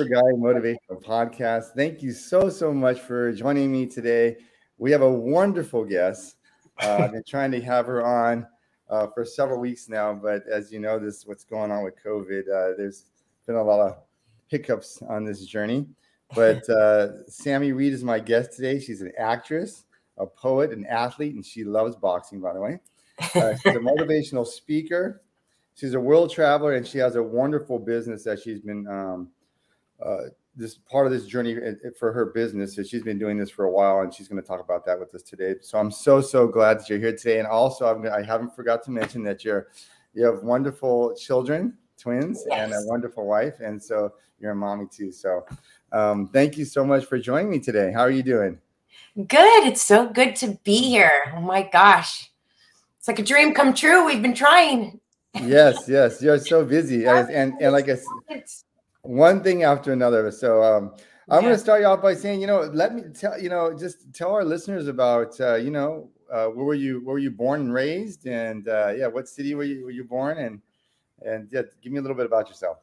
Welcome to the Hyper Guy Motivational Podcast. Thank you so, so much for joining me today. We have a wonderful guest. Uh, I've been trying to have her on uh, for several weeks now, but as you know, this what's going on with COVID. Uh, there's been a lot of hiccups on this journey. But uh, Sami Reed is my guest today. She's an actress, a poet, an athlete, and she loves boxing, by the way. Uh, she's a motivational speaker. She's a world traveler, and she has a wonderful business that she's been um, uh, this part of this journey for her business. So she's been doing this for a while, and she's going to talk about that with us today. So I'm so so glad that you're here today. And also, I'm, I haven't forgot to mention that you're you have wonderful children, twins, yes. and a wonderful wife, and so you're a mommy too. So um, thank you so much for joining me today. How are you doing? Good. It's so good to be here. Oh my gosh. It's like a dream come true. We've been trying. yes, yes. You're so busy. and, and, and like I said, one thing after another. So um, I'm yeah. going to start you off by saying, you know, let me tell, you know, just tell our listeners about, uh, you know, uh, where were you, where were you born and raised? And uh, yeah, what city were you, were you born? And, and yeah, give me a little bit about yourself.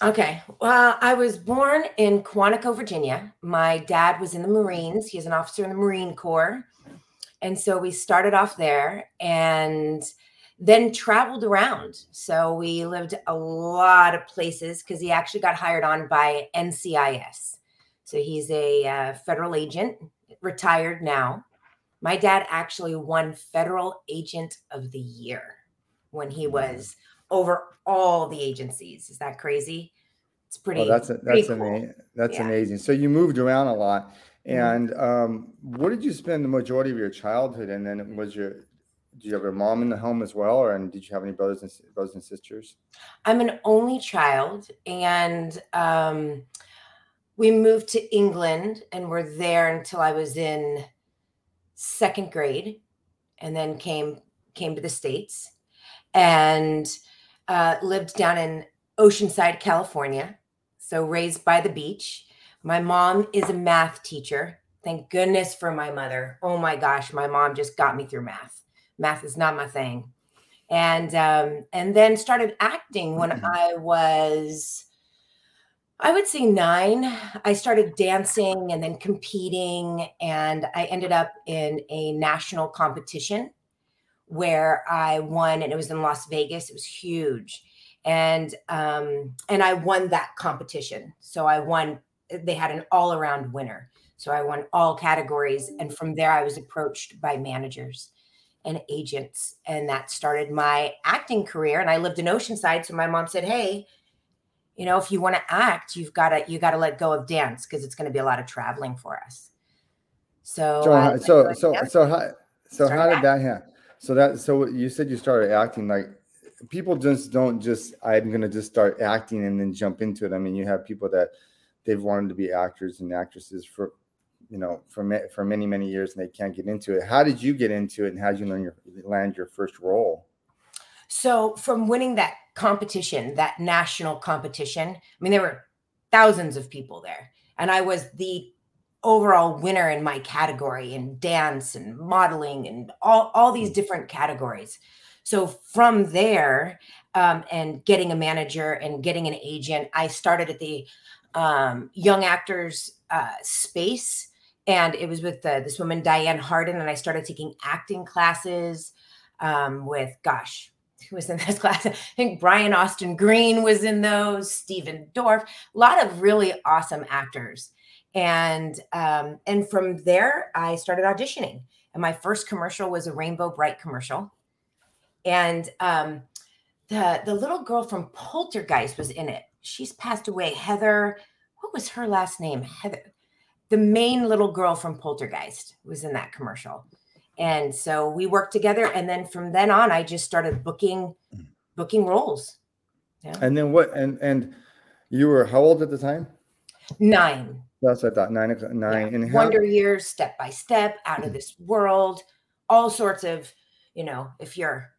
Okay. Well, I was born in Quantico, Virginia. My dad was in the Marines. He's an officer in the Marine Corps. And so we started off there and then traveled around. So we lived a lot of places because he actually got hired on by NCIS. So he's a uh, federal agent, retired now. My dad actually won Federal Agent of the Year when he was over all the agencies. Is that crazy? It's pretty. Oh, that's a, that's cool. amazing. That's yeah. amazing. So you moved around a lot, mm-hmm. and mm-hmm. um, what did you spend the majority of your childhood? And then was your do you have a mom in the home as well, or and did you have any brothers and brothers and sisters? I'm an only child, and um, we moved to England and were there until I was in second grade, and then came came to the states and uh, lived down in Oceanside, California. So raised by the beach. My mom is a math teacher. Thank goodness for my mother. Oh my gosh, my mom just got me through math math is not my thing. And um, and then started acting when mm-hmm. i was i would say nine. I started dancing and then competing and i ended up in a national competition where i won and it was in las vegas. It was huge. And um, and i won that competition. So i won they had an all around winner. So i won all categories and from there i was approached by managers and agents. And that started my acting career. And I lived in Oceanside. So my mom said, Hey, you know, if you want to act, you've got to, you got to let go of dance because it's going to be a lot of traveling for us. So, so, uh, so, so, so, how, so how did that happen? So that, so you said you started acting like people just don't just, I'm going to just start acting and then jump into it. I mean, you have people that they've wanted to be actors and actresses for you know for for many many years and they can't get into it. How did you get into it, and how did you learn your land your first role? So from winning that competition, that national competition, I mean there were thousands of people there, and I was the overall winner in my category in dance and modeling and all all these different categories. So from there, um, and getting a manager and getting an agent, I started at the um, Young Actors uh, Space and it was with uh, this woman Diane Hardin, and I started taking acting classes um, with gosh, who was in this class? I think Brian Austin Green was in those, Stephen Dorff, a lot of really awesome actors. And um, and from there, I started auditioning. And my first commercial was a Rainbow Brite commercial. And um, the the little girl from Poltergeist was in it. She's passed away. Heather, what was her last name? Heather the main little girl from Poltergeist was in that commercial. And so we worked together. And then from then on, I just started booking booking roles. Yeah. And then what and and you were how old at the time? Nine. That's what I thought. Nine nine. Yeah. And how- Wonder Years, step by step, out of this world, all sorts of, you know, if you're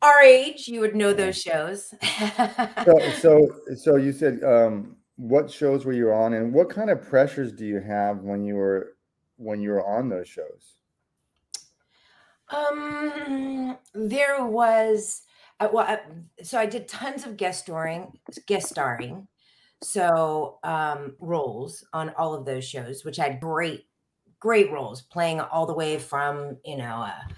our age, you would know those shows. so so so you said um what shows were you on and what kind of pressures do you have when you were when you were on those shows? Um there was I, well, I, so I did tons of guest starring, guest starring, so um, roles on all of those shows, which had great, great roles, playing all the way from you know, uh,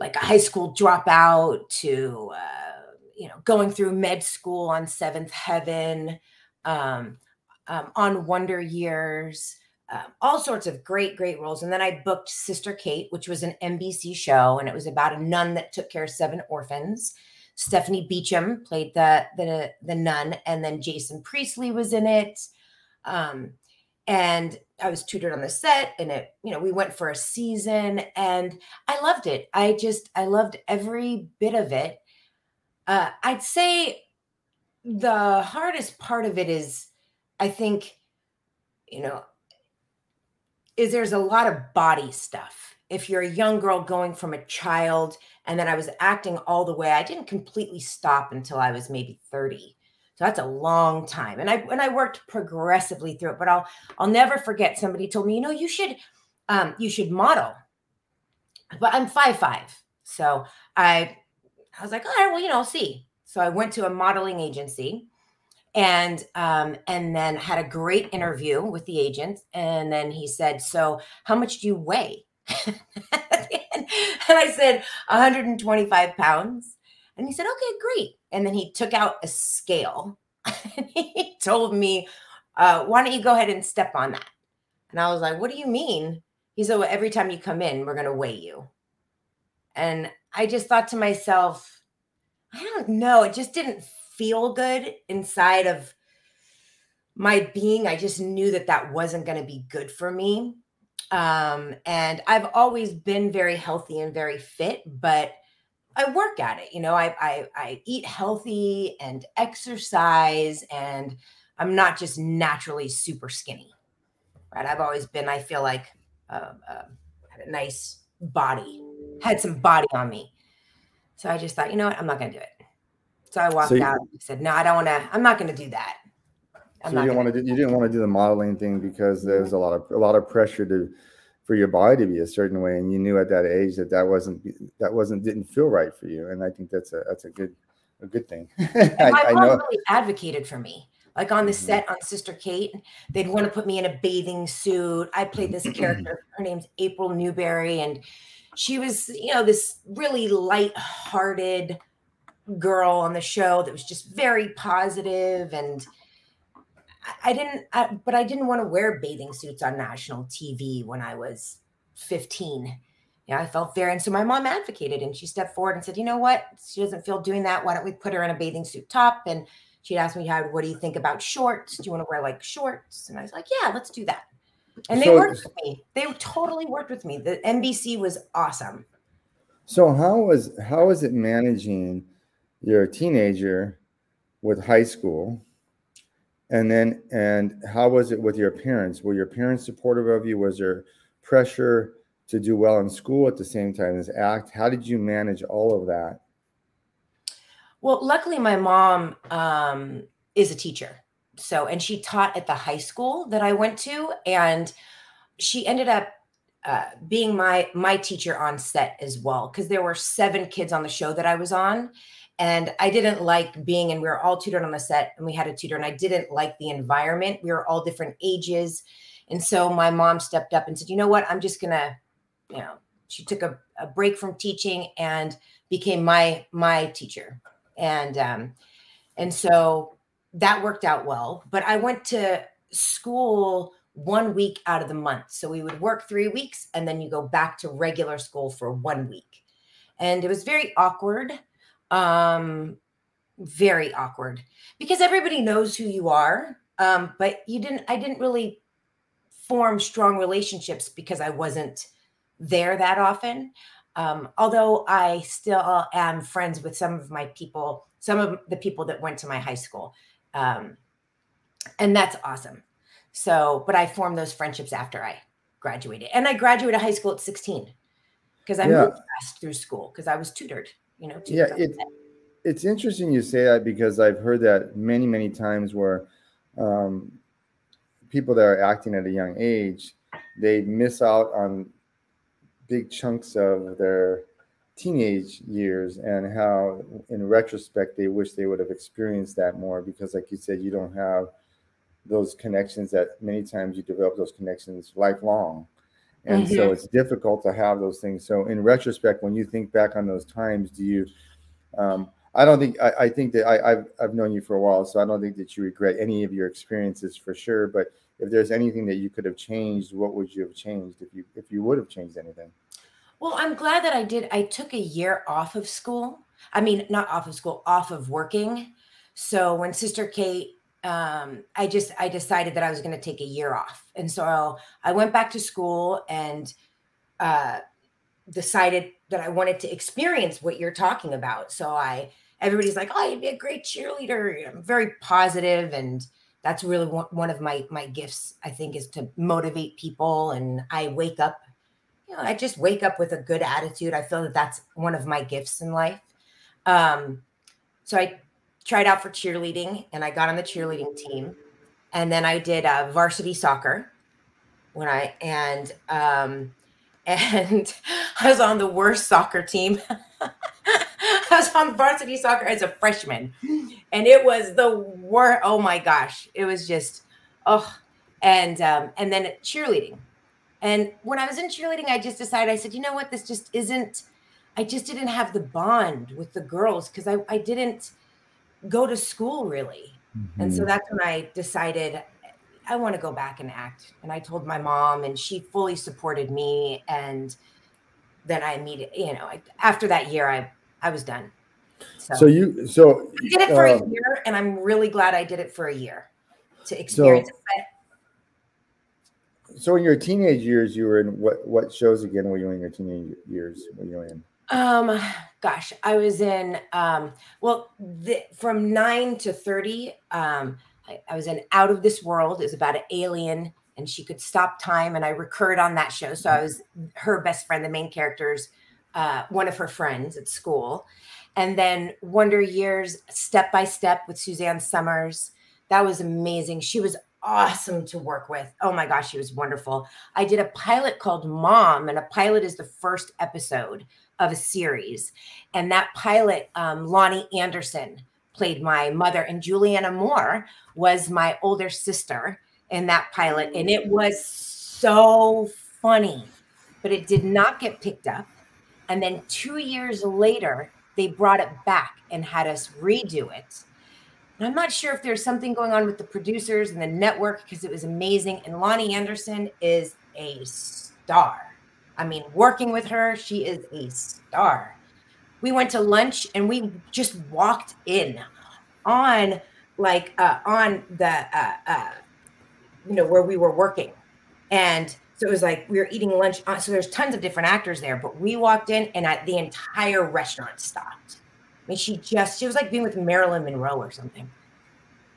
like a high school dropout to uh, you know, going through med school on Seventh Heaven, um, um, on Wonder Years. Um, all sorts of great, great roles. And then I booked Sister Kate, which was an NBC show, and it was about a nun that took care of seven orphans. Stephanie Beacham played the the the nun, and then Jason Priestley was in it. Um, and I was tutored on the set, and it, you know, we went for a season, and I loved it. I just, I loved every bit of it. Uh, I'd say the hardest part of it is, I think, you know, is there's a lot of body stuff. If you're a young girl going from a child and then I was acting all the way. I didn't completely stop until I was maybe 30. So that's a long time. And I and I worked progressively through it, but I'll I'll never forget somebody told me, you know, you should um you should model. But I'm five five. So I I was like, all right, well, you know, I'll see. So I went to a modeling agency and um, and then had a great interview with the agent. And then he said, So how much do you weigh? and I said, 125 pounds. And he said, okay, great. And then he took out a scale and he told me, uh, why don't you go ahead and step on that? And I was like, what do you mean? He said, well, every time you come in, we're going to weigh you. And I just thought to myself, I don't know. It just didn't feel good inside of my being. I just knew that that wasn't going to be good for me. Um, and I've always been very healthy and very fit, but I work at it. You know, I, I, I eat healthy and exercise, and I'm not just naturally super skinny, right? I've always been. I feel like uh, uh, had a nice body, had some body on me. So I just thought, you know what, I'm not going to do it. So I walked so you, out and said, no, I don't want to. I'm not going to do that. I'm so you didn't want to do, you didn't want to do the modeling thing because there's a lot of a lot of pressure to for your body to be a certain way, and you knew at that age that that wasn't that wasn't didn't feel right for you, and I think that's a that's a good a good thing. I, my mom really advocated for me. Like on the mm-hmm. set on Sister Kate, they'd want to put me in a bathing suit. I played this character. Her name's April Newberry, and she was, you know, this really light-hearted girl on the show that was just very positive and I didn't, I, but I didn't want to wear bathing suits on national TV when I was 15. Yeah, I felt fair. And so my mom advocated and she stepped forward and said, you know what? She doesn't feel doing that. Why don't we put her in a bathing suit top? And she'd asked me, what do you think about shorts? Do you want to wear like shorts? And I was like, yeah, let's do that. And they so, worked with me. They totally worked with me. The NBC was awesome. So how was how was it managing your teenager with high school and then, and how was it with your parents? Were your parents supportive of you? Was there pressure to do well in school at the same time as act? How did you manage all of that? Well, luckily, my mom um, is a teacher. So, and she taught at the high school that I went to, and she ended up uh, being my my teacher on set as well because there were seven kids on the show that I was on, and I didn't like being, and we were all tutored on the set, and we had a tutor, and I didn't like the environment. We were all different ages. And so my mom stepped up and said, you know what? I'm just gonna, you know, she took a, a break from teaching and became my my teacher. And um, and so that worked out well. But I went to school one week out of the month. So we would work three weeks and then you go back to regular school for one week. And it was very awkward um very awkward because everybody knows who you are um but you didn't i didn't really form strong relationships because i wasn't there that often um although i still am friends with some of my people some of the people that went to my high school um and that's awesome so but i formed those friendships after i graduated and i graduated high school at 16 because i yeah. moved fast through school because i was tutored you know. Yeah, it, it's interesting you say that because I've heard that many, many times where um, people that are acting at a young age, they miss out on big chunks of their teenage years and how in retrospect they wish they would have experienced that more because like you said you don't have those connections that many times you develop those connections lifelong. And mm-hmm. so it's difficult to have those things. So in retrospect when you think back on those times do you um, i don't think I, I, think that I, I've, I've known you for a while so i don't think that you regret any of your experiences for sure. But if there's anything that you could have changed what would you have changed if you if you would have changed anything well, I'm glad that I did. I took a year off of school. I mean, not off of school, off of working. So when Sister Kate, um, I just I decided that I was going to take a year off, and so I went back to school and uh, decided that I wanted to experience what you're talking about. So I, everybody's like, "Oh, you'd be a great cheerleader." I'm very positive, and that's really one, one of my my gifts. I think is to motivate people, and I wake up you know, I just wake up with a good attitude. I feel that that's one of my gifts in life. Um, so I tried out for cheerleading and I got on the cheerleading team. And then I did uh, varsity soccer when I, and, um, and I was on the worst soccer team. I was on varsity soccer as a freshman and it was the worst. Oh my gosh. It was just, oh, and, um, and then cheerleading and when I was in cheerleading, I just decided, I said, you know what, this just isn't, I just didn't have the bond with the girls because I, I didn't go to school really. Mm-hmm. And so mm-hmm. that's when I decided I want to go back and act. And I told my mom, and she fully supported me. And then I immediately, you know, after that year, I I was done. So, so you, so I did it for uh, a year, and I'm really glad I did it for a year to experience so, it so in your teenage years, you were in what what shows again were you in your teenage years? Were you in? Um, gosh, I was in um, well, the, from nine to thirty. Um, I, I was in Out of This World. is about an alien, and she could stop time, and I recurred on that show. So I was her best friend, the main character's uh, one of her friends at school, and then Wonder Years, Step by Step with Suzanne Somers. That was amazing. She was awesome to work with. Oh my gosh, she was wonderful. I did a pilot called Mom, and a pilot is the first episode of a series. And that pilot, um, Loni Anderson played my mother, and Julianne Moore was my older sister in that pilot. And it was so funny, but it did not get picked up. And then two years later, they brought it back and had us redo it I'm not sure if there's something going on with the producers and the network because it was amazing. And Loni Anderson is a star. I mean, working with her, she is a star. We went to lunch and we just walked in on like uh, on the uh, uh, you know where we were working, and so it was like we were eating lunch. Uh, so there's tons of different actors there, but we walked in and the entire restaurant stopped I mean, she just she was like being with Marilyn Monroe or something.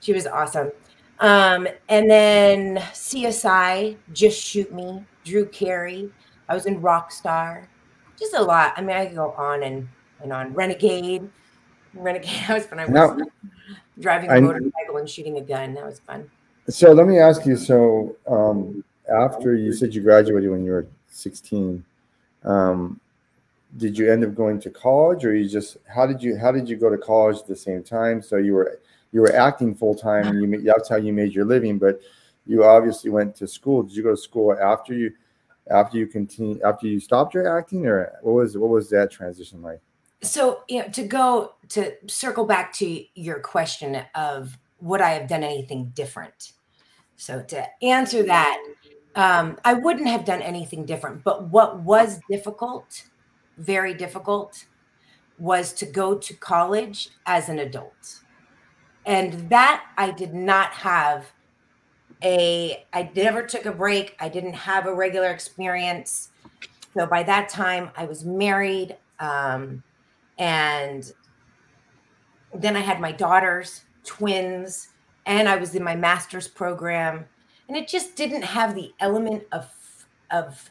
She was awesome. Um, and then CSI, Just Shoot Me, Drew Carey. I was in Rockstar. Just a lot. I mean, I could go on and, and on. Renegade. Renegade. That was when I was now, driving a motorcycle and shooting a gun. That was fun. So let me ask you. So um, after you said you graduated when you were 16, um, did you end up going to college or you just how did you how did you go to college at the same time? So you were you were acting full time and you that's how you made your living but you obviously went to school. Did you go to school after you after you continue after you stopped your acting or what was what was that transition like? So you know to go to circle back to your question of would i have done anything different? So to answer that um, i wouldn't have done anything different but what was difficult very difficult was to go to college as an adult. And that I did not have a, I never took a break. I didn't have a regular experience. So by that time, I was married. Um, and then I had my daughters, twins, and I was in my master's program. And it just didn't have the element of, of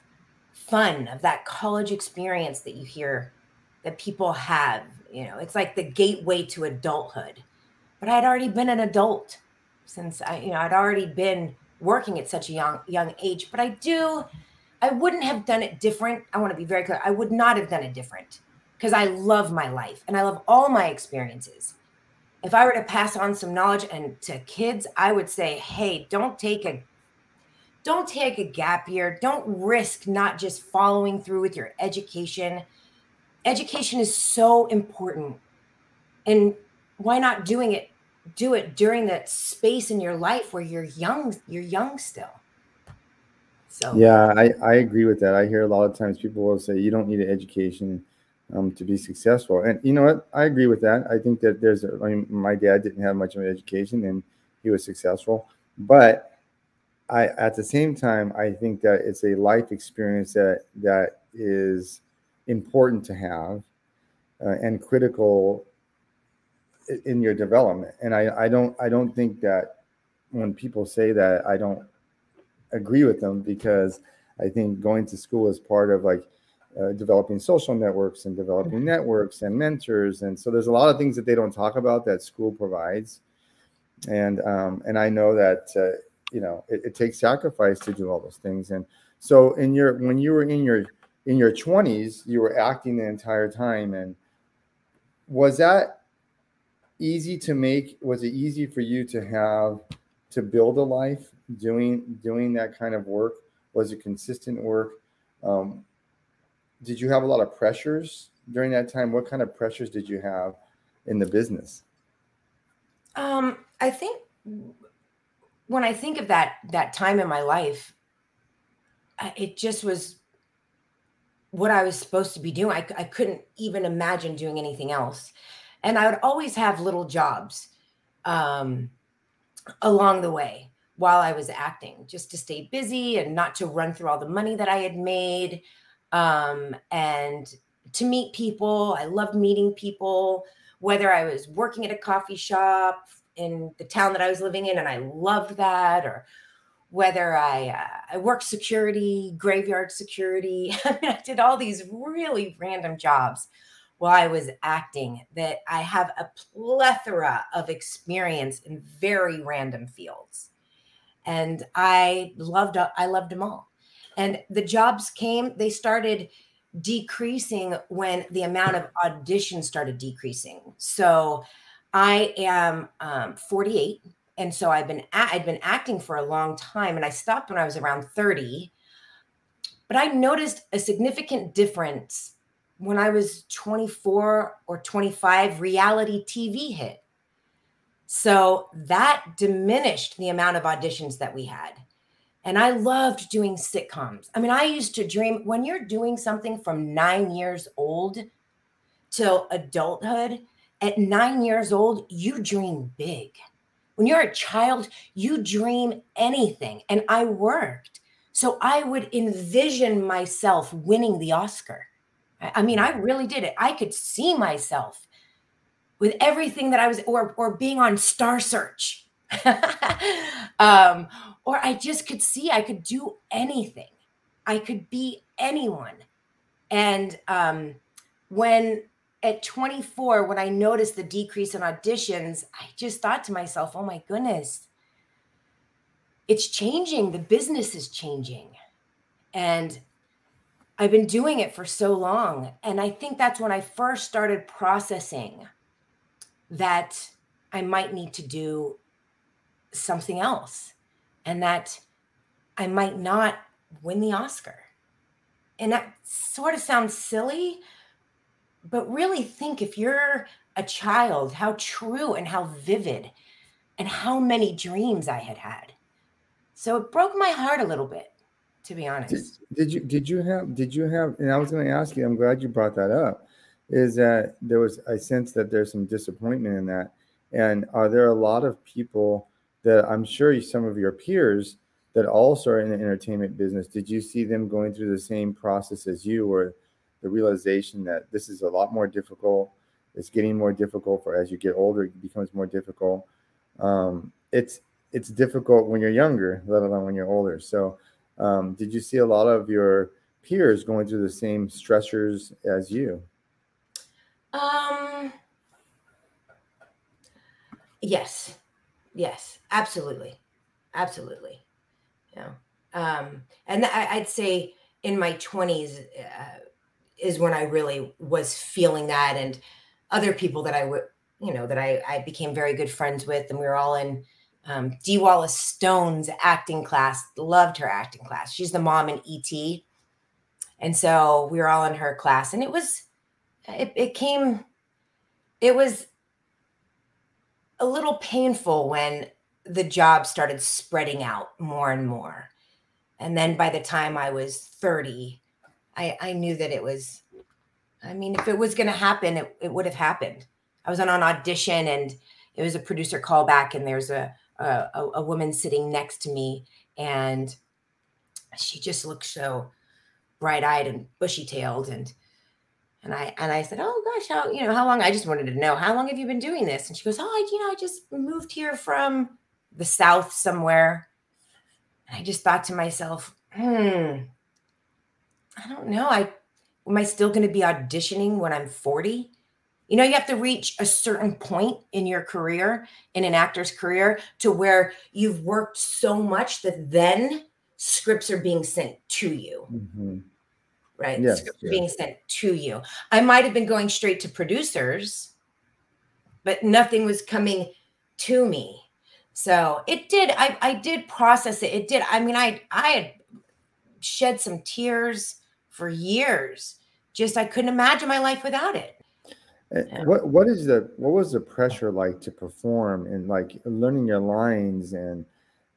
fun of that college experience that you hear that people have. You know, it's like the gateway to adulthood. But I'd already been an adult since I, you know, I'd already been working at such a young young age. But I do, I wouldn't have done it different. I want to be very clear. I would not have done it different. because I love my life and I love all my experiences. If I were to pass on some knowledge and to kids, I would say, "Hey, don't take a don't take a gap year. Don't risk not just following through with your education. Education is so important. And why not doing it do it during that space in your life where you're young you're young still so yeah i i agree with that i hear a lot of times people will say you don't need an education um, to be successful and you know what i agree with that i think that there's a, I mean, my dad didn't have much of an education and he was successful but i at the same time i think that it's a life experience that that is important to have uh, and critical in your development. And I, I don't I don't think that when people say that I don't agree with them because I think going to school is part of like uh, developing social networks and developing mm-hmm. networks and mentors and so there's a lot of things that they don't talk about that school provides and um, and I know that uh, you know it, it takes sacrifice to do all those things and so in your when you were in your in your 20s you were acting the entire time and was that easy to make? Was it easy for you to have to build a life doing doing that kind of work? Was it consistent work? Um, did you have a lot of pressures during that time? What kind of pressures did you have in the business? Um, I think when I think of that that time in my life, it just was what I was supposed to be doing. I, I couldn't even imagine doing anything else and I would always have little jobs um, along the way while I was acting, just to stay busy and not to run through all the money that I had made, um, and to meet people. I loved meeting people, whether I was working at a coffee shop in the town that I was living in, and I loved that, or whether I uh, I worked security, graveyard security. I, I did all these really random jobs while I was acting that I have a plethora of experience in very random fields. And I loved I loved them all. And the jobs came, they started decreasing when the amount of auditions started decreasing. So I am um, 48 and so I've been I'd been acting for a long time and I stopped when I was around 30. But I noticed a significant difference when I was 24 or 25, reality TV hit. So that diminished the amount of auditions that we had. And I loved doing sitcoms. I mean, I used to dream when you're doing something from nine years old till adulthood, at nine years old, you dream big. When you're a child, you dream anything. And I worked. So I would envision myself winning the Oscar. I mean, I really did it. I could see myself with everything that I was, or or being on Star Search, um, or I just could see I could do anything. I could be anyone. And um, when at 24, when I noticed the decrease in auditions, I just thought to myself, "Oh my goodness, it's changing. The business is changing." And I've been doing it for so long. And I think that's when I first started processing that I might need to do something else and that I might not win the Oscar. And that sort of sounds silly, but really think if you're a child, how true and how vivid and how many dreams I had had. So it broke my heart a little bit to be honest. Did, did you did you have did you have and I was going to ask you I'm glad you brought that up is that there was I sense that there's some disappointment in that and are there a lot of people that I'm sure some of your peers that also are in the entertainment business did you see them going through the same process as you or the realization that this is a lot more difficult it's getting more difficult for as you get older it becomes more difficult um, it's it's difficult when you're younger let alone when you're older so um, did you see a lot of your peers going through the same stressors as you? Um. Yes. Yes. Absolutely. Absolutely. Yeah. Um. And I, would say in my twenties, uh, is when I really was feeling that. And other people that I would, you know, that I, I became very good friends with, and we were all in um, Dee Wallace Stone's acting class. Loved her acting class. She's the mom in ET, and so we were all in her class, and it was, it, it came, it was a little painful when the job started spreading out more and more. And then by the time I was 30, I, I knew that it was, I mean, if it was going to happen, it, it would have happened. I was on an audition and it was a producer callback, and there's a, a, a woman sitting next to me, and she just looked so bright eyed and bushy tailed. And and I and I said, "Oh gosh, how you know how long?" I just wanted to know how long have you been doing this? And she goes, "Oh, I, you know, I just moved here from the south somewhere." And I just thought to myself, "Hmm, I don't know. I am I still going to be auditioning when I'm 40?" You know, you have to reach a certain point in your career, in an actor's career, to where you've worked so much that then scripts are being sent to you. Mm-hmm right? Yes, yes. Being sent to you. I might have been going straight to producers, but nothing was coming to me. So it did. I, I did process it. It did. I mean, I I had shed some tears for years. Just I couldn't imagine my life without it. Yeah. What what is the what was the pressure like to perform and like learning your lines and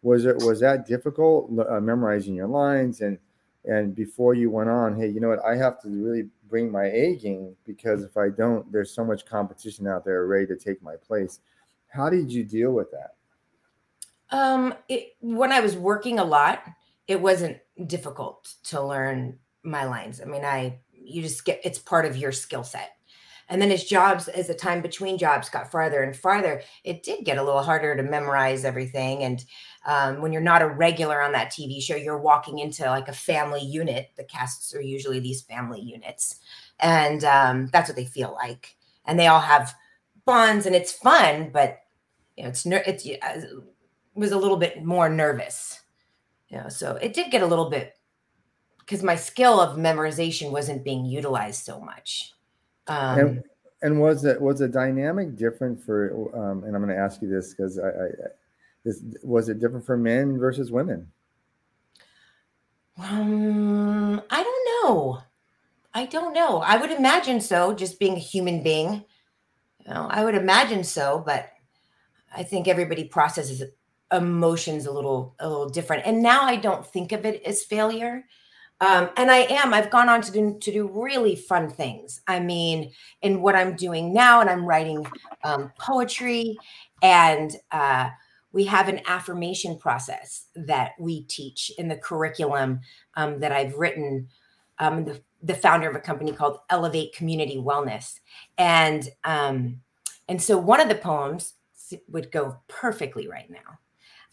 was it was that difficult uh, memorizing your lines and and before you went on hey you know what i have to really bring my a game because if i don't there's so much competition out there ready to take my place how did you deal with that um it, when i was working a lot it wasn't difficult to learn my lines i mean i you just get it's part of your skill set and then as jobs as the time between jobs got farther and farther it did get a little harder to memorize everything and um, when you're not a regular on that TV show, you're walking into like a family unit. The casts are usually these family units, and um, that's what they feel like. And they all have bonds, and it's fun, but you know, it's ner- it's it was a little bit more nervous. You know, so it did get a little bit because my skill of memorization wasn't being utilized so much. Um, and, and was it was a dynamic different for? Um, and I'm going to ask you this because I, I is, was it different for men versus women? Um, I don't know. I don't know. I would imagine so, just being a human being. You know, I would imagine so, but I think everybody processes emotions a little a little different. And now I don't think of it as failure. Um, and I am. I've gone on to do to do really fun things. I mean, in what I'm doing now, and I'm writing um, poetry, and uh, we have an affirmation process that we teach in the curriculum um, that I've written. Um, the, the, founder of a company called Elevate Community Wellness, and um, and so one of the poems would go perfectly right now,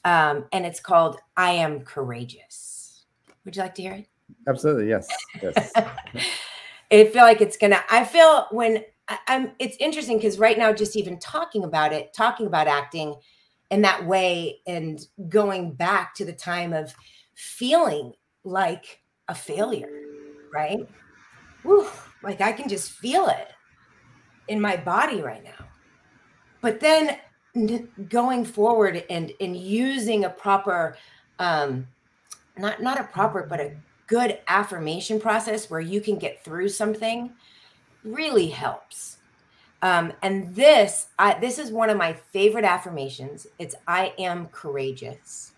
um, and it's called "I Am Courageous." Would you like to hear it? Absolutely, yes. Yes. I feel like it's gonna. I feel when I, I'm. It's interesting because right now, just even talking about it, talking about acting in that way and going back to the time of feeling like a failure, right? Whew, like I can just feel it in my body right now. But then going forward and and using a proper um not not a proper but a good affirmation process where you can get through something really helps um, and this, I, this is one of my favorite affirmations. It's I am courageous.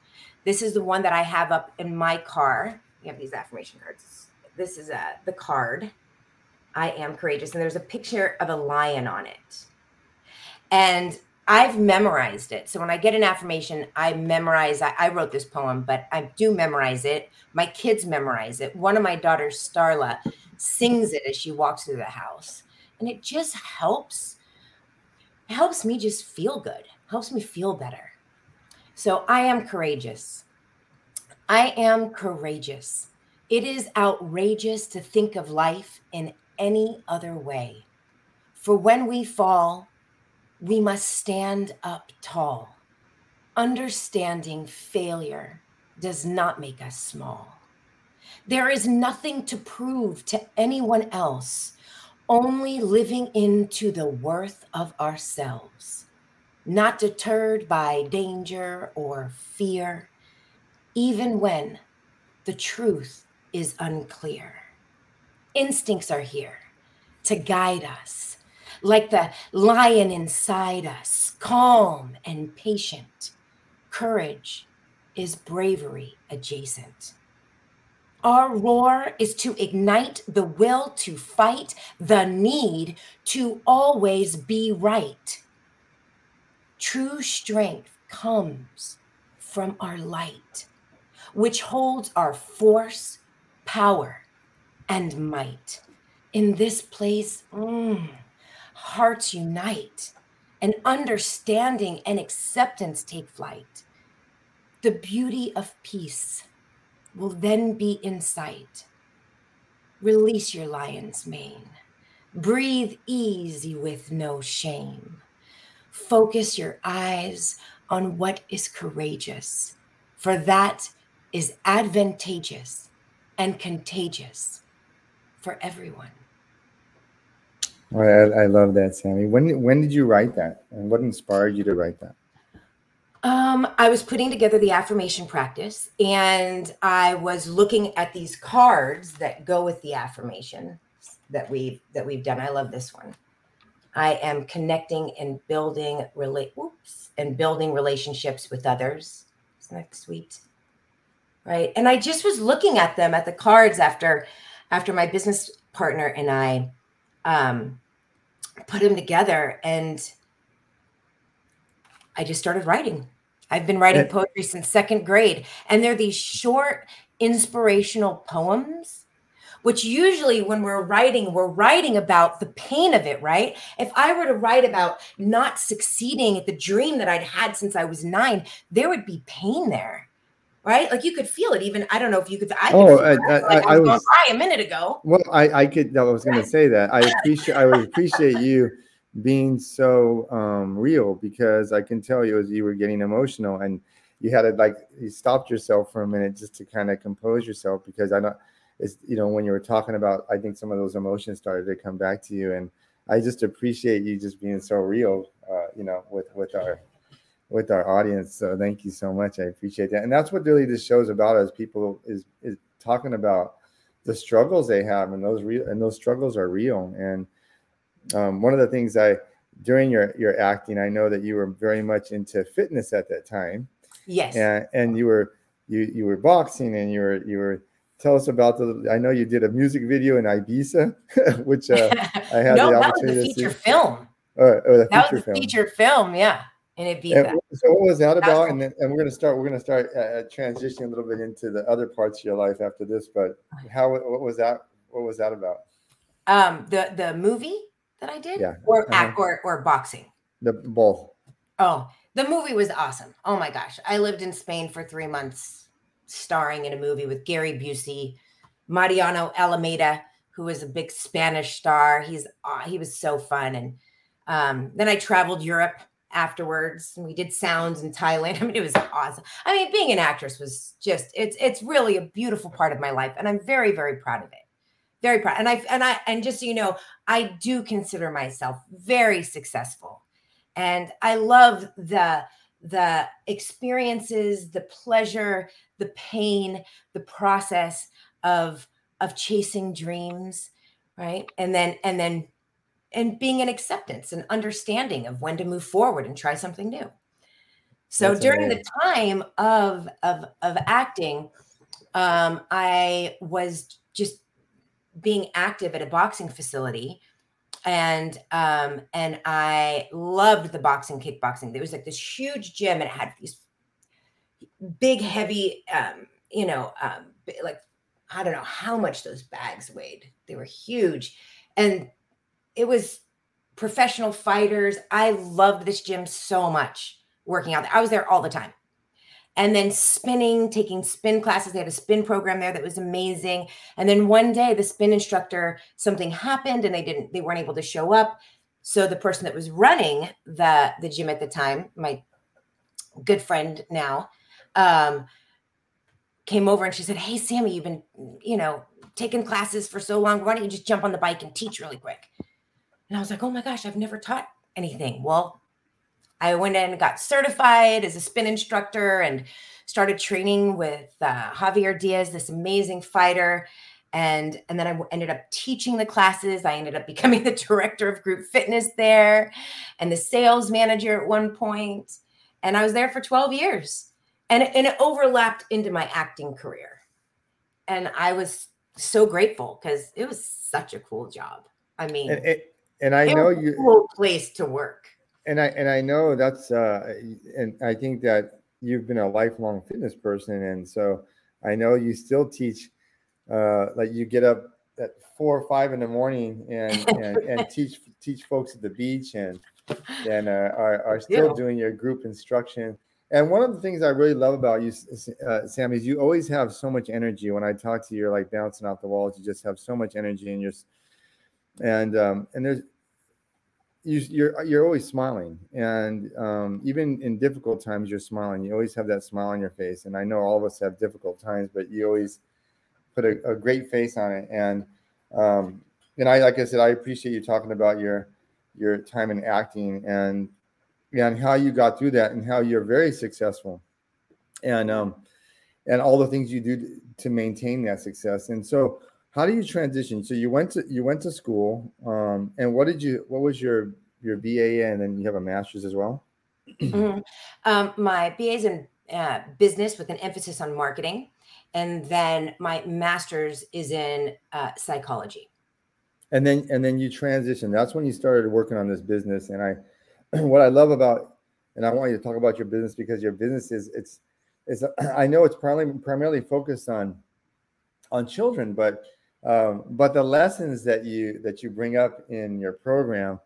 This is the one that I have up in my car. We have these affirmation cards. This is uh, the card. I am courageous. And there's a picture of a lion on it. And I've memorized it. So when I get an affirmation, I memorize. I, I, wrote this poem, but I do memorize it. My kids memorize it. One of my daughters, Starla, sings it as she walks through the house and it just helps it helps me just feel good helps me feel better so i am courageous i am courageous it is outrageous to think of life in any other way for when we fall we must stand up tall. Understanding failure does not make us small. There is nothing to prove to anyone else, only living into the worth of ourselves, not deterred by danger or fear, even when the truth is unclear. Instincts are here to guide us, like the lion inside us, calm and patient. Courage is bravery adjacent. Our roar is to ignite the will to fight, the need to always be right. True strength comes from our light, which holds our force, power, and might. In this place, mm, hearts unite, and understanding and acceptance take flight. The beauty of peace will then be in sight. Release your lion's mane. Breathe easy with no shame. Focus your eyes on what is courageous, for that is advantageous and contagious for everyone. I, I love that, Sami. When when did you write that, and what inspired you to write that? Um, I was putting together the affirmation practice and I was looking at these cards that go with the affirmation that we've that we've done. I love this one. I am connecting and building relate oops and building relationships with others. Isn't that sweet? Right. And I just was looking at them at the cards after after my business partner and I um put them together and I just started writing. I've been writing poetry since second grade, and they're these short, inspirational poems, which usually when we're writing, we're writing about the pain of it, right? If I were to write about not succeeding at the dream that I'd had since I was nine, there would be pain there. Right, like you could feel it. Even I don't know if you could. I could oh, I, I, like I, I, was, was a minute ago. Well, I, I could. I was going to say that. I appreciate. I would appreciate you being so um, real because I can tell you as you were getting emotional and you had to like you stopped yourself for a minute just to kind of compose yourself because I know it's you know when you were talking about I think some of those emotions started to come back to you and I just appreciate you just being so real uh, you know with with our with our audience so thank you so much I appreciate that and that's what really this show's about as people is is talking about the struggles they have and those real and those struggles are real and um, one of the things I during your your acting, I know that you were very much into fitness at that time. Yes. And and you were you you were boxing and you were you were tell us about the I know you did a music video in Ibiza, which uh, I had no, the opportunity that was the feature film. Oh, oh, the that was the film. feature film, yeah. In Ibiza. And so what was that about? and then, and we're gonna start. We're gonna start uh, uh, transitioning a little bit into the other parts of your life after this. But how? What was that? What was that about? Um, the the movie that I did? Yeah. Or uh-huh. act or or boxing? The both. Oh, the movie was awesome. Oh my gosh. I lived in Spain for three months starring in a movie with Gary Busey, Mariano Alameda, who was a big Spanish star. He's uh, he was so fun. And um, then I traveled Europe afterwards and we did sounds in Thailand. I mean, it was awesome. I mean, being an actress was just it's it's really a beautiful part of my life. And I'm very, very proud of it very proud. And I and I and just so you know, I do consider myself very successful. And I love the the experiences, the pleasure, the pain, the process of of chasing dreams, right? And then and then and being an acceptance and understanding of when to move forward and try something new. So That's during amazing. the time of of of acting, um, I was just being active at a boxing facility and um and i loved the boxing kickboxing there was like this huge gym and it had these big heavy um you know um like i don't know how much those bags weighed they were huge and it was professional fighters i loved this gym so much working out i was there all the time and then spinning, taking spin classes. They had a spin program there that was amazing. And then one day the spin instructor, something happened and they didn't, they weren't able to show up. So the person that was running the the gym at the time, my good friend now, um, came over and she said, Hey, Sami, you've been, you know, taking classes for so long. Why don't you just jump on the bike and teach really quick? And I was like, Oh my gosh, I've never taught anything. Well, I went in and got certified as a spin instructor and started training with uh, Javier Diaz, this amazing fighter. And, and then I ended up teaching the classes. I ended up becoming the director of group fitness there and the sales manager at one point. And I was there for 12 years. And, and it overlapped into my acting career. And I was so grateful because it was such a cool job. I mean, and, and I know you cool place to work. And I and I know that's uh and I think that you've been a lifelong fitness person and so I know you still teach uh like you get up at four or five in the morning and and, and teach teach folks at the beach and and uh, are, are still yeah. doing your group instruction and one of the things I really love about you, uh, Sam, is you always have so much energy. When I talk to you, you're like bouncing off the walls. You just have so much energy, and you're, and um, and there's, you, you're you're always smiling, and um, even in difficult times, you're smiling. You always have that smile on your face, and I know all of us have difficult times, but you always put a, a great face on it. And um, and I, like I said, I appreciate you talking about your your time in acting and and how you got through that and how you're very successful and um and all the things you do to maintain that success and so how do you transition? So you went to you went to school um and what did you what was your your ba and then you have a master's as well? Mm-hmm. um, my ba is in uh, business with an emphasis on marketing. And then my master's is in uh, psychology. And then and then you transition that's when you started working on this business. And i what I love about, and I want you to talk about your business because your business is it's it's I know it's primarily primarily focused on on children, but um, but the lessons that you that you bring up in your program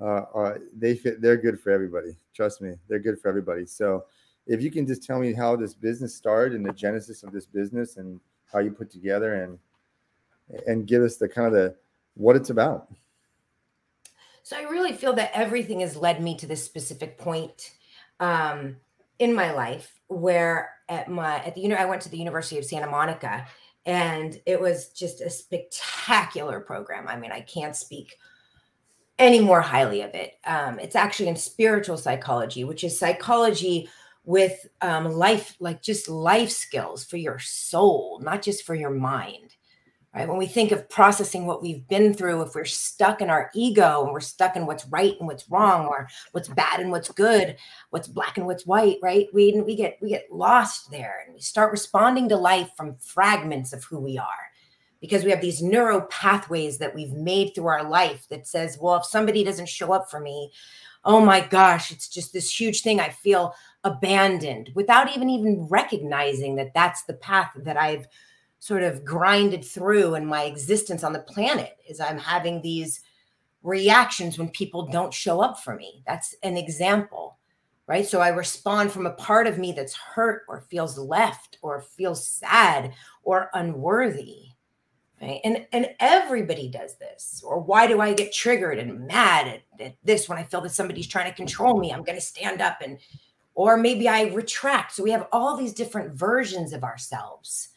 uh, are they fit they're good for everybody. Trust me, they're good for everybody. So if you can just tell me how this business started and the genesis of this business and how you put together and and give us the kind of the what it's about. So I really feel that everything has led me to this specific point um, in my life where at my at the I went to the University of Santa Monica and it was just a spectacular program. I mean, I can't speak any more highly of it. Um, it's actually in spiritual psychology, which is psychology with um, life, like just life skills for your soul, not just for your mind right? When we think of processing what we've been through, if we're stuck in our ego and we're stuck in what's right and what's wrong, or what's bad and what's good, what's black and what's white, right? We we get we get lost there, and we start responding to life from fragments of who we are, because we have these neuro pathways that we've made through our life that says, well, if somebody doesn't show up for me, oh my gosh, it's just this huge thing. I feel abandoned without even even recognizing that that's the path that I've sort of grinded through in my existence on the planet is I'm having these reactions when people don't show up for me. That's an example, right? So I respond from a part of me that's hurt or feels left or feels sad or unworthy. Right? And and everybody does this. Or why do I get triggered and mad at, at this when I feel that somebody's trying to control me? I'm going to stand up and or maybe I retract. So we have all these different versions of ourselves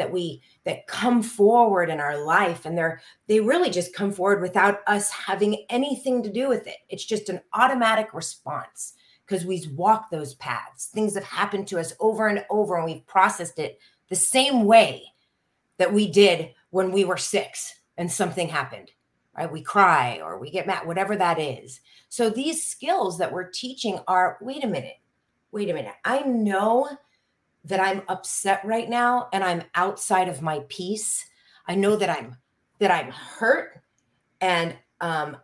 that we that come forward in our life and they're they really just come forward without us having anything to do with it. It's just an automatic response because we've walked those paths. Things have happened to us over and over and we've processed it the same way that we did when we were six and something happened right? We cry or we get mad whatever that is. So these skills that we're teaching are wait a minute. Wait a minute. I know that I'm upset right now and I'm outside of my peace. I know that I'm that I'm hurt and um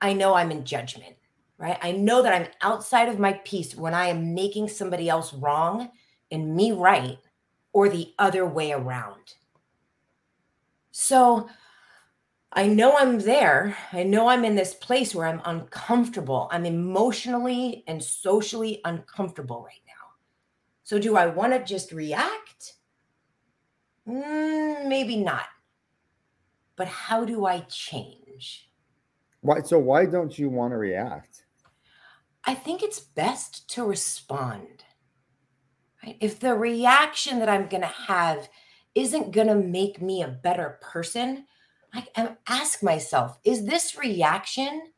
I know I'm in judgment, right? I know that I'm outside of my peace when I am making somebody else wrong and me right or the other way around. So I know I'm there. I know I'm in this place where I'm uncomfortable. I'm emotionally and socially uncomfortable right. So, do I want to just react? Mm, maybe not. But how do I change? Why? So, why don't you want to react? I think it's best to respond. right? If the reaction that I'm going to have isn't going to make me a better person, I ask myself, is this reaction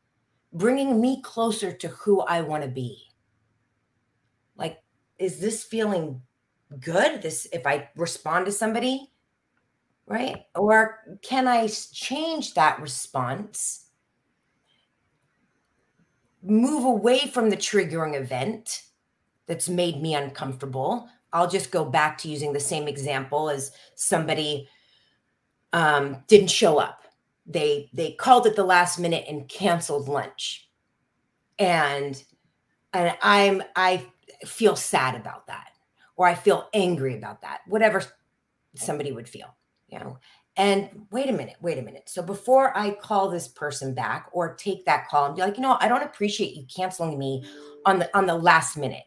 bringing me closer to who I want to be? Is this feeling good? This, if I respond to somebody, right? Or can I change that response? Move away from the triggering event that's made me uncomfortable. I'll just go back to using the same example as somebody um, didn't show up. They they called at the last minute and canceled lunch, and and I'm I feel sad about that, or I feel angry about that. Whatever somebody would feel, you know. And wait a minute, wait a minute. So before I call this person back or take that call and be like, you know, I don't appreciate you canceling me on the on the last minute.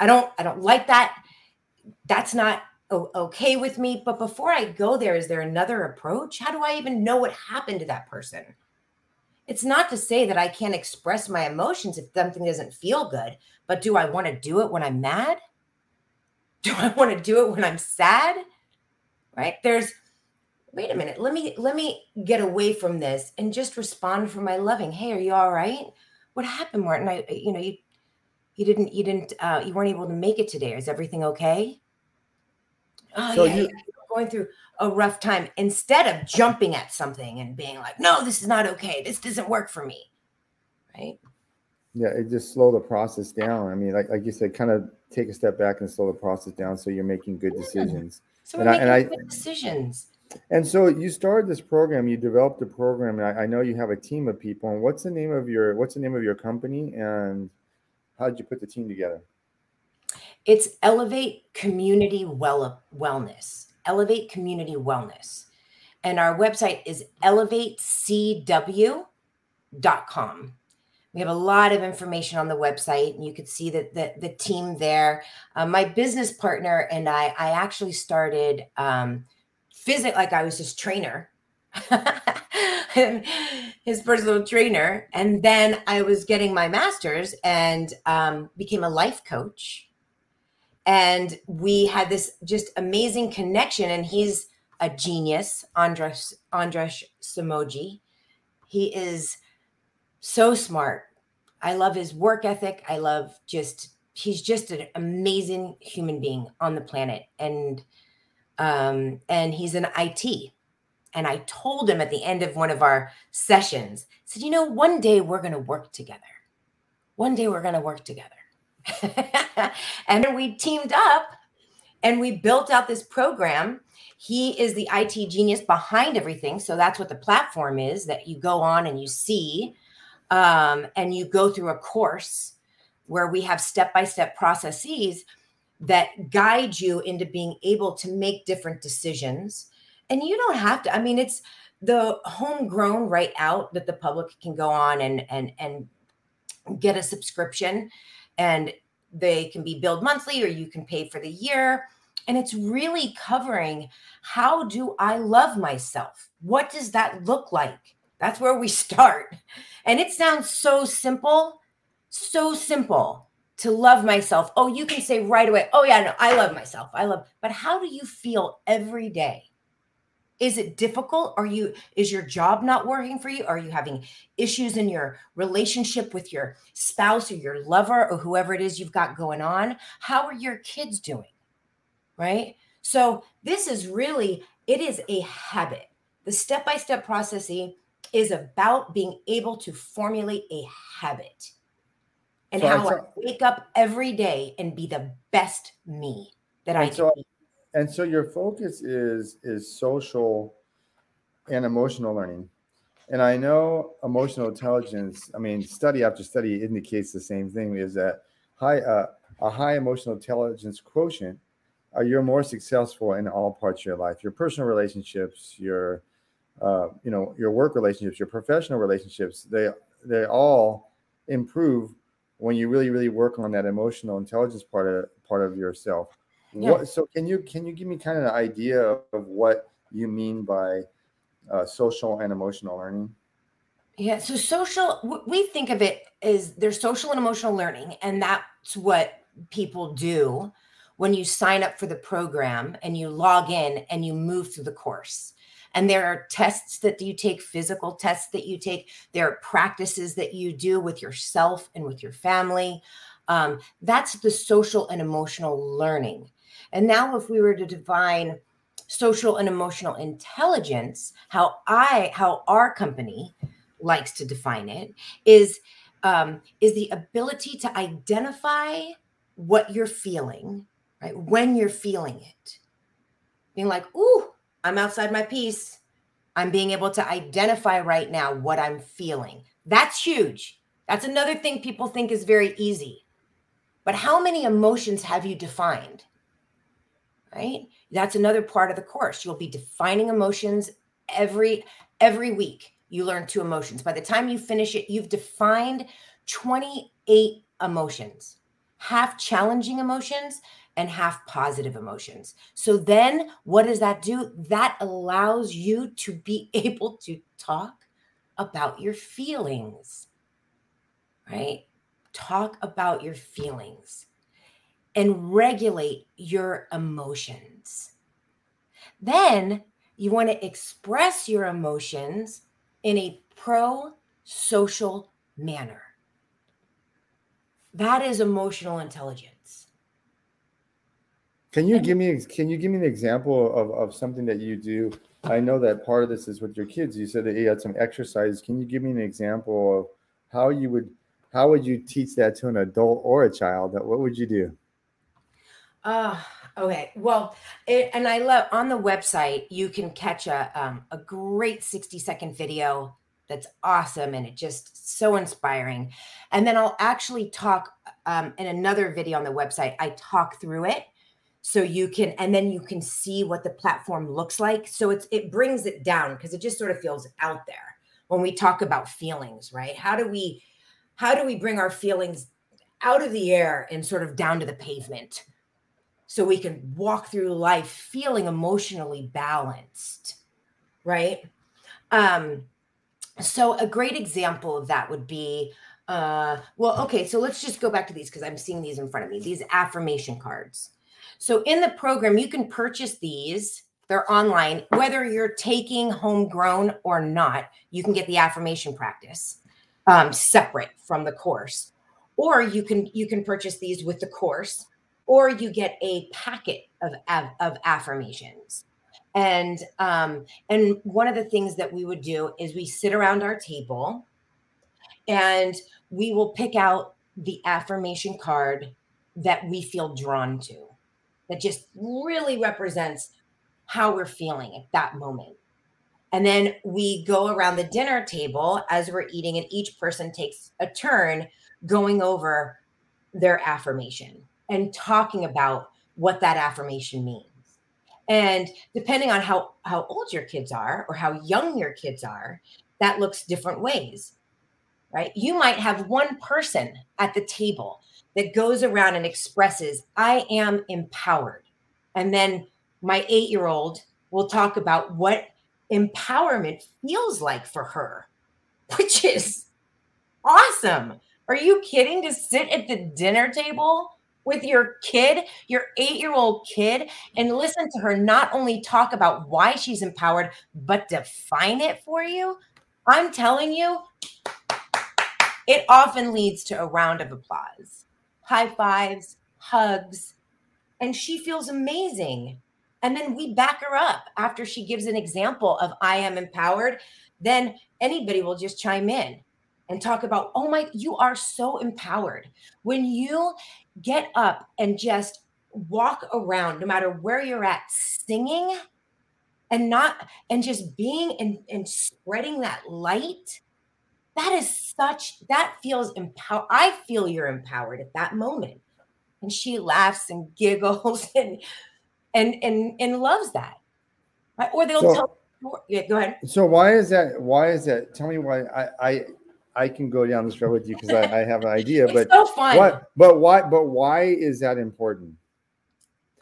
I don't I don't like that. That's not okay with me. But before I go there, is there another approach? How do I even know what happened to that person? It's not to say that I can't express my emotions if something doesn't feel good, but do I want to do it when I'm mad? Do I want to do it when I'm sad? Right? There's wait a minute, let me let me get away from this and just respond for my loving. Hey, are you all right? What happened, Martin? I you know, you you didn't you didn't uh you weren't able to make it today. Is everything okay? oh so yeah, you, yeah, going through a rough time instead of jumping at something and being like no this is not okay. This doesn't work for me. Right? Yeah it just slow the process down. I mean like, like you said kind of take a step back and slow the process down so you're making good decisions. So we're and making I, good decisions. And so you started this program you developed a program and I, I know you have a team of people. And what's the name of your what's the name of your company and how did you put the team together? It's Elevate Community well- Wellness. Elevate Community Wellness. And our website is elevatecw.com. We have a lot of information on the website, and you could see that the, the team there. Uh, my business partner and I, I actually started um, physic like I was his trainer, his personal trainer, and then I was getting my master's and um, became a life coach and we had this just amazing connection and he's a genius andras andras samoji. He is so smart. I love his work ethic. I love just he's just an amazing human being on the planet. And um and he's an it and i told him at the end of one of our sessions I said you know one day we're going to work together. One day we're going to work together and then we teamed up and we built out this program. He is the IT genius behind everything. So that's what the platform is that you go on and you see, um, and you go through a course where we have step by step processes that guide you into being able to make different decisions. And you don't have to, I mean, it's the homegrown right out that the public can go on and and and get a subscription and they can be billed monthly or you can pay for the year. And it's really covering how do i love myself? What does that look like? That's where we start. And it sounds so simple so simple to love myself. Oh you can say right away oh yeah no i love myself. I love but how do you feel every day is it difficult? Are you is your job not working for you? Are you having issues in your relationship with your spouse or your lover or whoever it is you've got going on? How are your kids doing? Right? So this is really it is a habit. The step by step processing is about being able to formulate a habit and so how I, I wake up every day and be the best me that I can be and so your focus is is social and emotional learning. And i know emotional intelligence i mean study after study indicates the same thing is that high uh, a high emotional intelligence quotient uh, you're more successful in all parts of your life your personal relationships your uh, you know your work relationships your professional relationships they they all improve when you really really work on that emotional intelligence part of part of yourself yeah. What, so can you can you give me kind of an idea of what you mean by uh, social and emotional learning? Yeah, so social we think of it as there's social and emotional learning, and that's what people do when you sign up for the program and you log in and you move through the course. And there are tests that you take, physical tests that you take. There are practices that you do with yourself and with your family. Um, that's the social and emotional learning. And now, if we were to define social and emotional intelligence, how I, how our company likes to define it, is um, is the ability to identify what you're feeling, right? When you're feeling it, being like, "Ooh, I'm outside my peace." I'm being able to identify right now what I'm feeling. That's huge. That's another thing people think is very easy. But how many emotions have you defined? Right? That's another part of the course. You'll be defining emotions every every week. You learn two emotions. By the time you finish it, you've defined 28 emotions. Half challenging emotions and half positive emotions. So then what does that do? That allows you to be able to talk about your feelings. Right? talk about your feelings and regulate your emotions. Then you want to express your emotions in a pro social manner. That is emotional intelligence. Can you give me can you give me an example of, of something that you do? I know that part of this is with your kids. You said that you had some exercises. Can you give me an example of how you would how would you teach that to an adult or a child? What would you do? Uh, okay. Well, it, and I love on the website, you can catch a, um, a great 60 second video that's awesome and it just so inspiring. And then I'll actually talk um, in another video on the website, I talk through it so you can and then you can see what the platform looks like so it's it brings it down because it just sort of feels out there when we talk about feelings right how do we how do we bring our feelings out of the air and sort of down to the pavement so we can walk through life feeling emotionally balanced right? Um so a great example of that would be uh well okay so let's just go back to these because i'm seeing these in front of me these affirmation cards. So in the program you can purchase these. They're online. Whether you're taking homegrown or not you can get the affirmation practice um, separate from the course. Or you can you can purchase these with the course or you get a packet of of affirmations. And um and one of the things that we would do is we sit around our table and we will pick out the affirmation card that we feel drawn to that just really represents how we're feeling at that moment. And then we go around the dinner table as we're eating, and each person takes a turn going over their affirmation and talking about what that affirmation means. And depending on how, how old your kids are or how young your kids are, that looks different ways, right? You might have one person at the table that goes around and expresses, I am empowered. And then my eight year old will talk about what empowerment feels like for her, which is awesome. Are you kidding? To sit at the dinner table with your kid, your eight year old kid, and listen to her not only talk about why she's empowered, but define it for you. I'm telling you, it often leads to a round of applause, high fives, hugs, and she feels amazing. And then we back her up after she gives an example of I am empowered. Then anybody will just chime in and talk about, oh my, you are so empowered. When you get up and just walk around, no matter where you're at, singing and not, and just being and, and spreading that light, that is such, that feels empowered. I feel you're empowered at that moment. And she laughs and giggles and and and and loves that right? or they'll so, tell yeah go ahead so why is that why is that tell me why i i i can go down this road with you because I, I, have an idea but so fun. what but why but why is that important?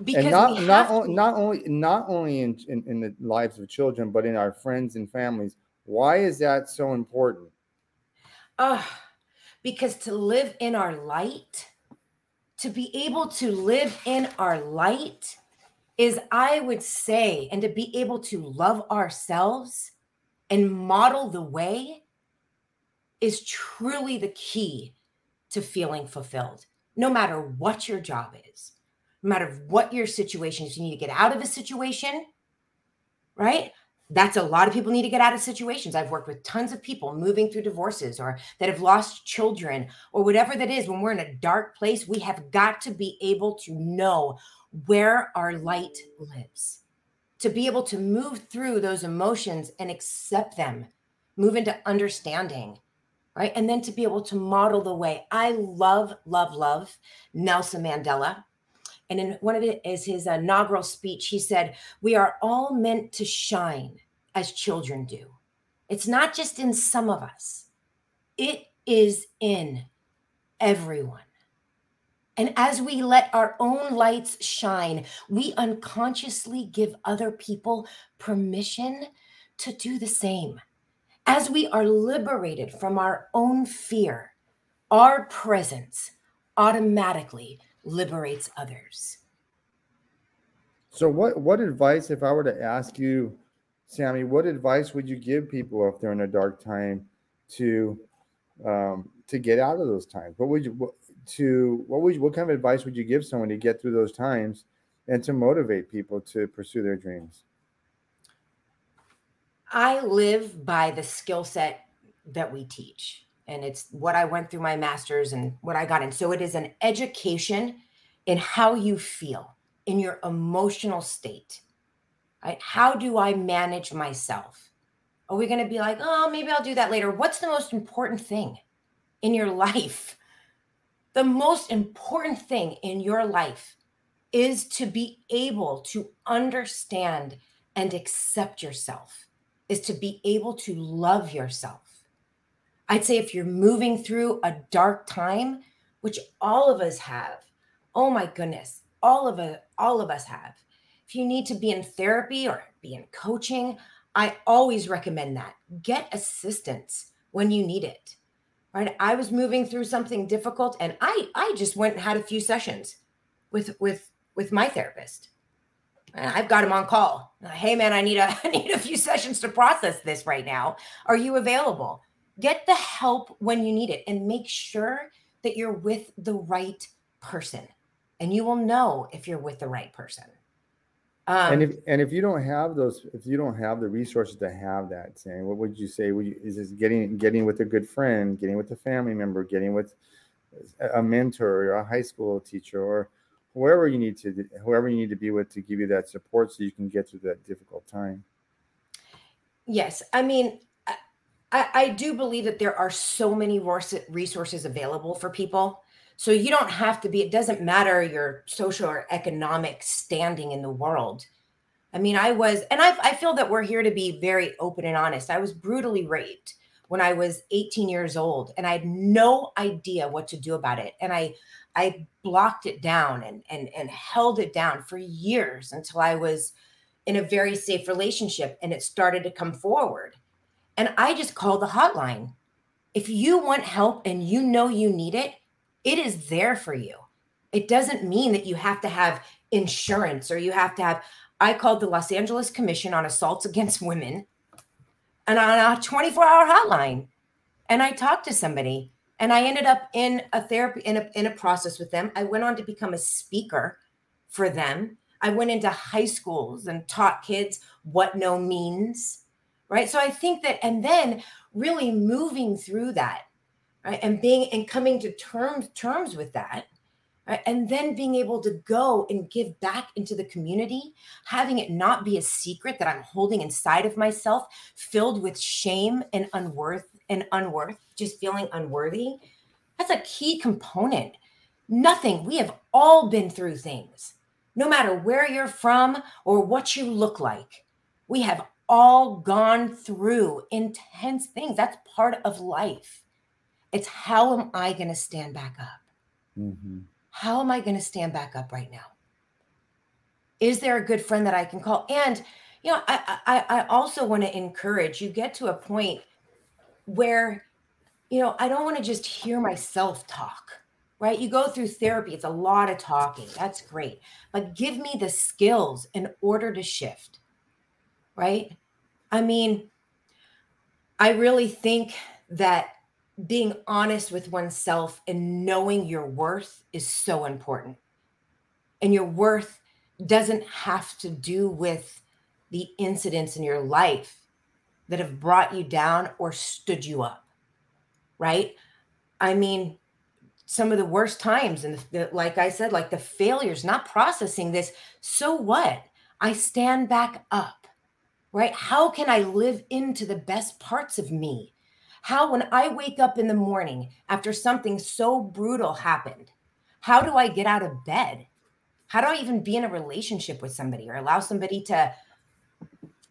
Because and not not, only not only not only in, in in the lives of children but in our friends and families. Why is that so important? Uh, because to live in our light to be able to live in our light is, I would say, and to be able to love ourselves and model the way is truly the key to feeling fulfilled, no matter what your job is, no matter what your situation is. You need to get out of a situation, right? That's a lot of people need to get out of situations. I've worked with tons of people moving through divorces or that have lost children or whatever that is. When we're in a dark place, we have got to be able to know where our light lives, to be able to move through those emotions and accept them, move into understanding, right? And then to be able to model the way. I love, love, love Nelson Mandela. And in one of it is his inaugural speech, he said, We are all meant to shine as children do. It's not just in some of us, it is in everyone. And as we let our own lights shine, we unconsciously give other people permission to do the same. As we are liberated from our own fear, our presence automatically liberates others. So, what what advice, if I were to ask you, Sami, what advice would you give people if they're in a dark time to um, to get out of those times? What would you to what would you, what kind of advice would you give someone to get through those times and to motivate people to pursue their dreams? I live by the skill set that we teach and it's what I went through my master's and what I got in. So it is an education in how you feel in your emotional state. Right? How do I manage myself? Are we going to be like, oh, maybe I'll do that later? What's the most important thing in your life? The most important thing in your life is to be able to understand and accept yourself, is to be able to love yourself I'd say if you're moving through a dark time, which all of us have, oh my goodness, all of us, all of us have. If you need to be in therapy or be in coaching, I always recommend that. Get assistance when you need it. Right? I was moving through something difficult and I I just went and had a few sessions with with with my therapist. And I've got him on call. Hey man, I need a I need a few sessions to process this right now. Are you available? get the help when you need it and make sure that you're with the right person and you will know if you're with the right person um, and if and if you don't have those if you don't have the resources to have that saying what would you say would you, is this getting getting with a good friend getting with a family member getting with a mentor or a high school teacher or whoever you need to whoever you need to be with to give you that support so you can get through that difficult time yes i mean I, I do believe that there are so many resources available for people. So you don't have to be, it doesn't matter your social or economic standing in the world. I mean, I was, and I, I feel that we're here to be very open and honest. I was brutally raped when I was 18 years old, and I had no idea what to do about it. And I, I blocked it down and and and held it down for years until I was in a very safe relationship, and it started to come forward. And I just called the hotline. If you want help and you know you need it, it is there for you. It doesn't mean that you have to have insurance or you have to have. I called the Los Angeles Commission on Assaults Against Women and on a 24 hour hotline. And I talked to somebody and I ended up in a therapy, in a, in a process with them. I went on to become a speaker for them. I went into high schools and taught kids what no means right so i think that and then really moving through that right and being and coming to terms terms with that right and then being able to go and give back into the community having it not be a secret that i'm holding inside of myself filled with shame and unworth and unworth just feeling unworthy that's a key component nothing we have all been through things no matter where you're from or what you look like we have all gone through intense things. That's part of life. It's how am I going to stand back up? Mm-hmm. How am I going to stand back up right now? Is there a good friend that I can call? And you know, I I, I also want to encourage you get to a point where you know I don't want to just hear myself talk. right? You go through therapy, it's a lot of talking. That's great. But give me the skills in order to shift, right? I mean, I really think that being honest with oneself and knowing your worth is so important. And your worth doesn't have to do with the incidents in your life that have brought you down or stood you up, right? I mean, some of the worst times, and the, like I said, like the failures, not processing this. So what? I stand back up, right? How can I live into the best parts of me? How, when I wake up in the morning after something so brutal happened, how do I get out of bed? How do I even be in a relationship with somebody or allow somebody to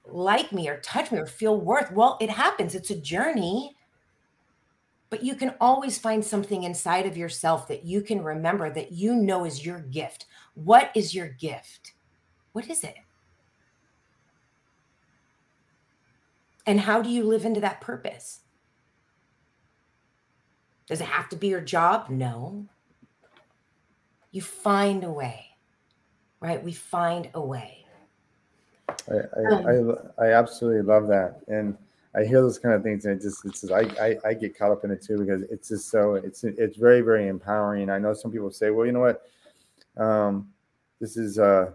like me or touch me or feel worth? Well, it happens. It's a journey. But you can always find something inside of yourself that you can remember that you know is your gift. What is your gift? What is it? And how do you live into that purpose? Does it have to be your job? No. You find a way, right? We find a way. I, I, um, I, I, absolutely love that. And I hear those kind of things and it just, it's just, I, I, I get caught up in it too, because it's just so, it's, it's very, very empowering. I know some people say, well, you know what? Um, this is, uh,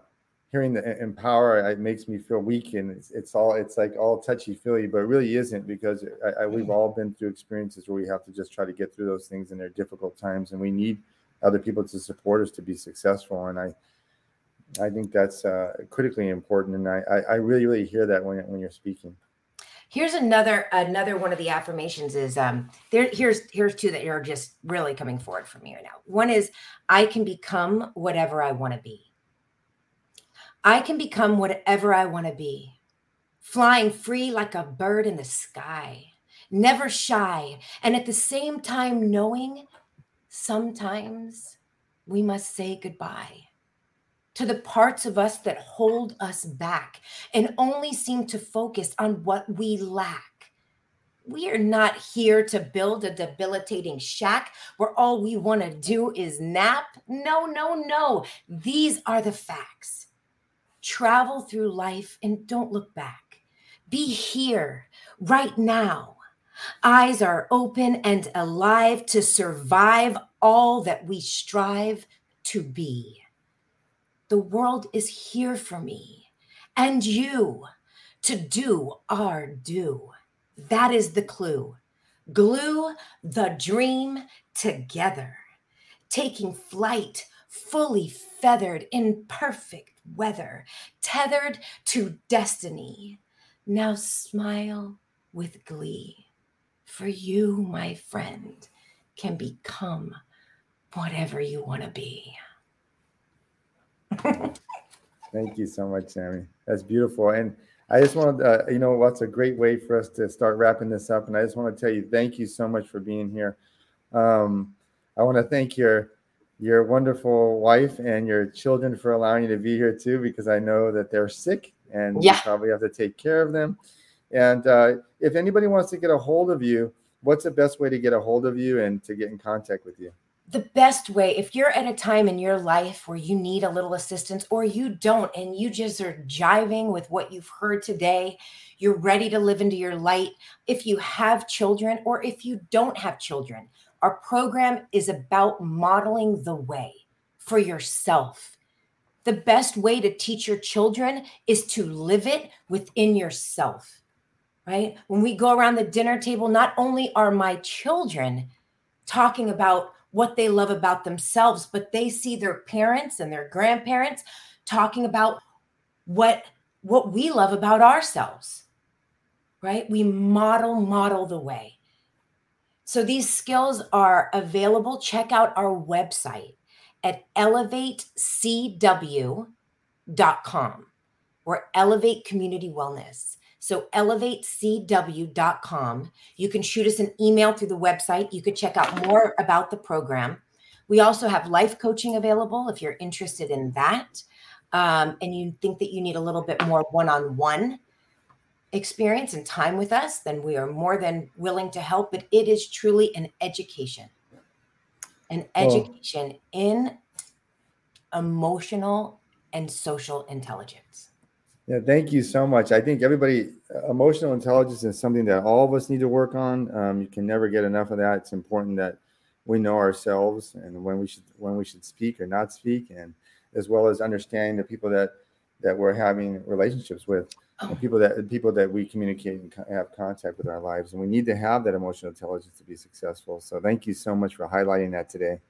hearing the empower it makes me feel weak and it's, it's all it's like all touchy feely but it really isn't because I, I, we've all been through experiences where we have to just try to get through those things and they're difficult times and we need other people to support us to be successful and i i think that's uh, critically important and I, I really really hear that when, when you're speaking here's another another one of the affirmations is um there here's here's two that are just really coming forward for me right now. One is i can become whatever i want to be. I can become whatever I want to be, flying free like a bird in the sky, never shy, and at the same time knowing sometimes we must say goodbye to the parts of us that hold us back and only seem to focus on what we lack. We are not here to build a debilitating shack where all we want to do is nap. No, no, no. These are the facts. Travel through life and don't look back. Be here right now. Eyes are open and alive to survive all that we strive to be. The world is here for me and you to do our due. That is the clue. Glue the dream together, taking flight fully feathered in perfect weather, tethered to destiny. Now smile with glee, for you, my friend, can become whatever you want to be. Thank you so much, Sami. That's beautiful. And I just want to, uh, you know, what's a great way for us to start wrapping this up. And I just want to tell you, thank you so much for being here. Um, I want to thank your your wonderful wife and your children for allowing you to be here too, because I know that they're sick and yeah. you probably have to take care of them. And uh, if anybody wants to get a hold of you, what's the best way to get a hold of you and to get in contact with you? The best way, if you're at a time in your life where you need a little assistance or you don't, and you just are jiving with what you've heard today, you're ready to live into your light. If you have children or if you don't have children, our program is about modeling the way for yourself. The best way to teach your children is to live it within yourself, right? When we go around the dinner table, not only are my children talking about what they love about themselves, but they see their parents and their grandparents talking about what what we love about ourselves. Right? We model model the way. So these skills are available. Check out our website at elevatecw.com or Elevate Community Wellness. So elevatecw.com. You can shoot us an email through the website. You could check out more about the program. We also have life coaching available if you're interested in that. Um, and you think that you need a little bit more one on one experience and time with us, then we are more than willing to help. But it is truly an education. an education well, in emotional and social intelligence. Yeah, thank you so much. I think everybody, uh, emotional intelligence is something that all of us need to work on. Um, you can never get enough of that. It's important that we know ourselves and when we should when we should speak or not speak, and as well as understanding the people that that we're having relationships with, oh. people that people that we communicate and have contact with our lives, and we need to have that emotional intelligence to be successful. So, thank you so much for highlighting that today.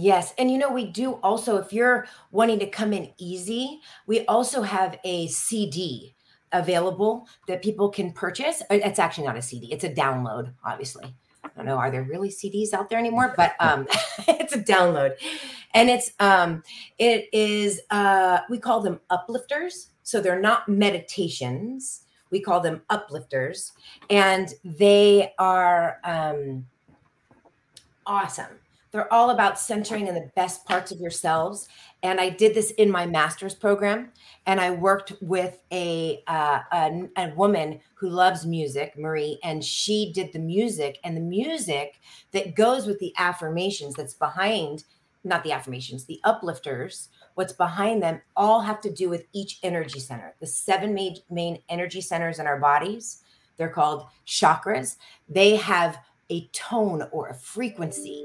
Yes. And you know, we do also, if you're wanting to come in easy, we also have a CD available that people can purchase. Uh, it's actually not a CD, it's a download, obviously. I don't know, are there really CDs out there anymore? But um it's a download. And it's um it is uh we call them uplifters. So they're not meditations. We call them uplifters. And they are um awesome they're all about centering in the best parts of yourselves. And I did this in my master's program. And I worked with a, uh, a, a woman who loves music, Marie, and she did the music and the music that goes with the affirmations that's behind, not the affirmations, the uplifters, what's behind them all have to do with each energy center. The seven main, main energy centers in our bodies, they're called chakras. They have a tone or a frequency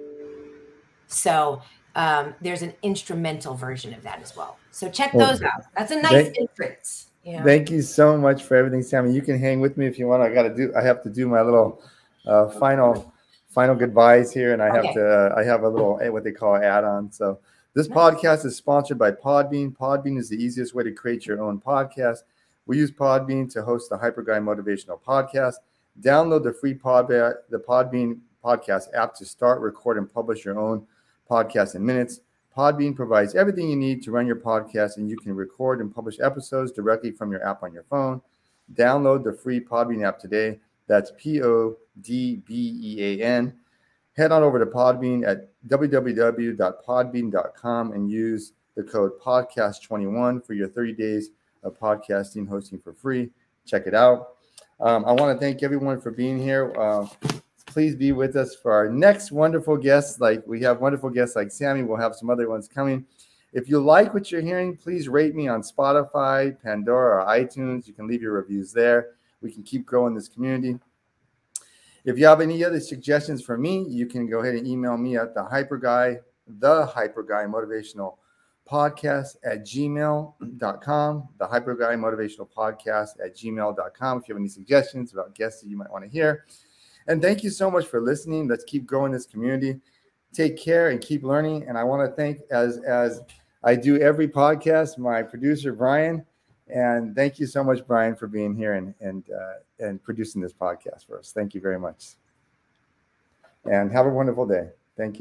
so um, there's an instrumental version of that as well. So check those out. That's a nice thank, entrance. Thank you so much for everything, Sami. You can hang with me if you want. I got to do. I have to do my little uh, final final goodbyes here, and I have to. Uh, I have a little eh, what they call add-on. So this podcast is sponsored by Podbean. Podbean is the easiest way to create your own podcast. We use Podbean to host the Hyper Guy Motivational Podcast. Download the free Pod the Podbean podcast app to start, record, and publish your own podcast in minutes. Podbean provides everything you need to run your podcast, and you can record and publish episodes directly from your app on your phone. Download the free Podbean app today. That's P O D B E A N. Head on over to Podbean at www.podbean.com and use the code podcast21 for your 30 days of podcasting hosting for free. Check it out. Um, I want to thank everyone for being here. Uh, please be with us for our next wonderful guests. Like we have wonderful guests like Sami, we'll have some other ones coming. If you like what you're hearing, please rate me on Spotify, Pandora, or iTunes. You can leave your reviews there. We can keep growing this community. If you have any other suggestions for me, you can go ahead and email me at the hyper guy, the hyper guy motivational podcast at gmail.com, the hyper guy motivational podcast at gmail.com. If you have any suggestions about guests that you might want to hear, and thank you so much for listening. Let's keep growing this community. Take care and keep learning. And I want to thank, as as I do every podcast, my producer Brian. And thank you so much, Brian, for being here and and uh, and producing this podcast for us. Thank you very much. And have a wonderful day. Thank you.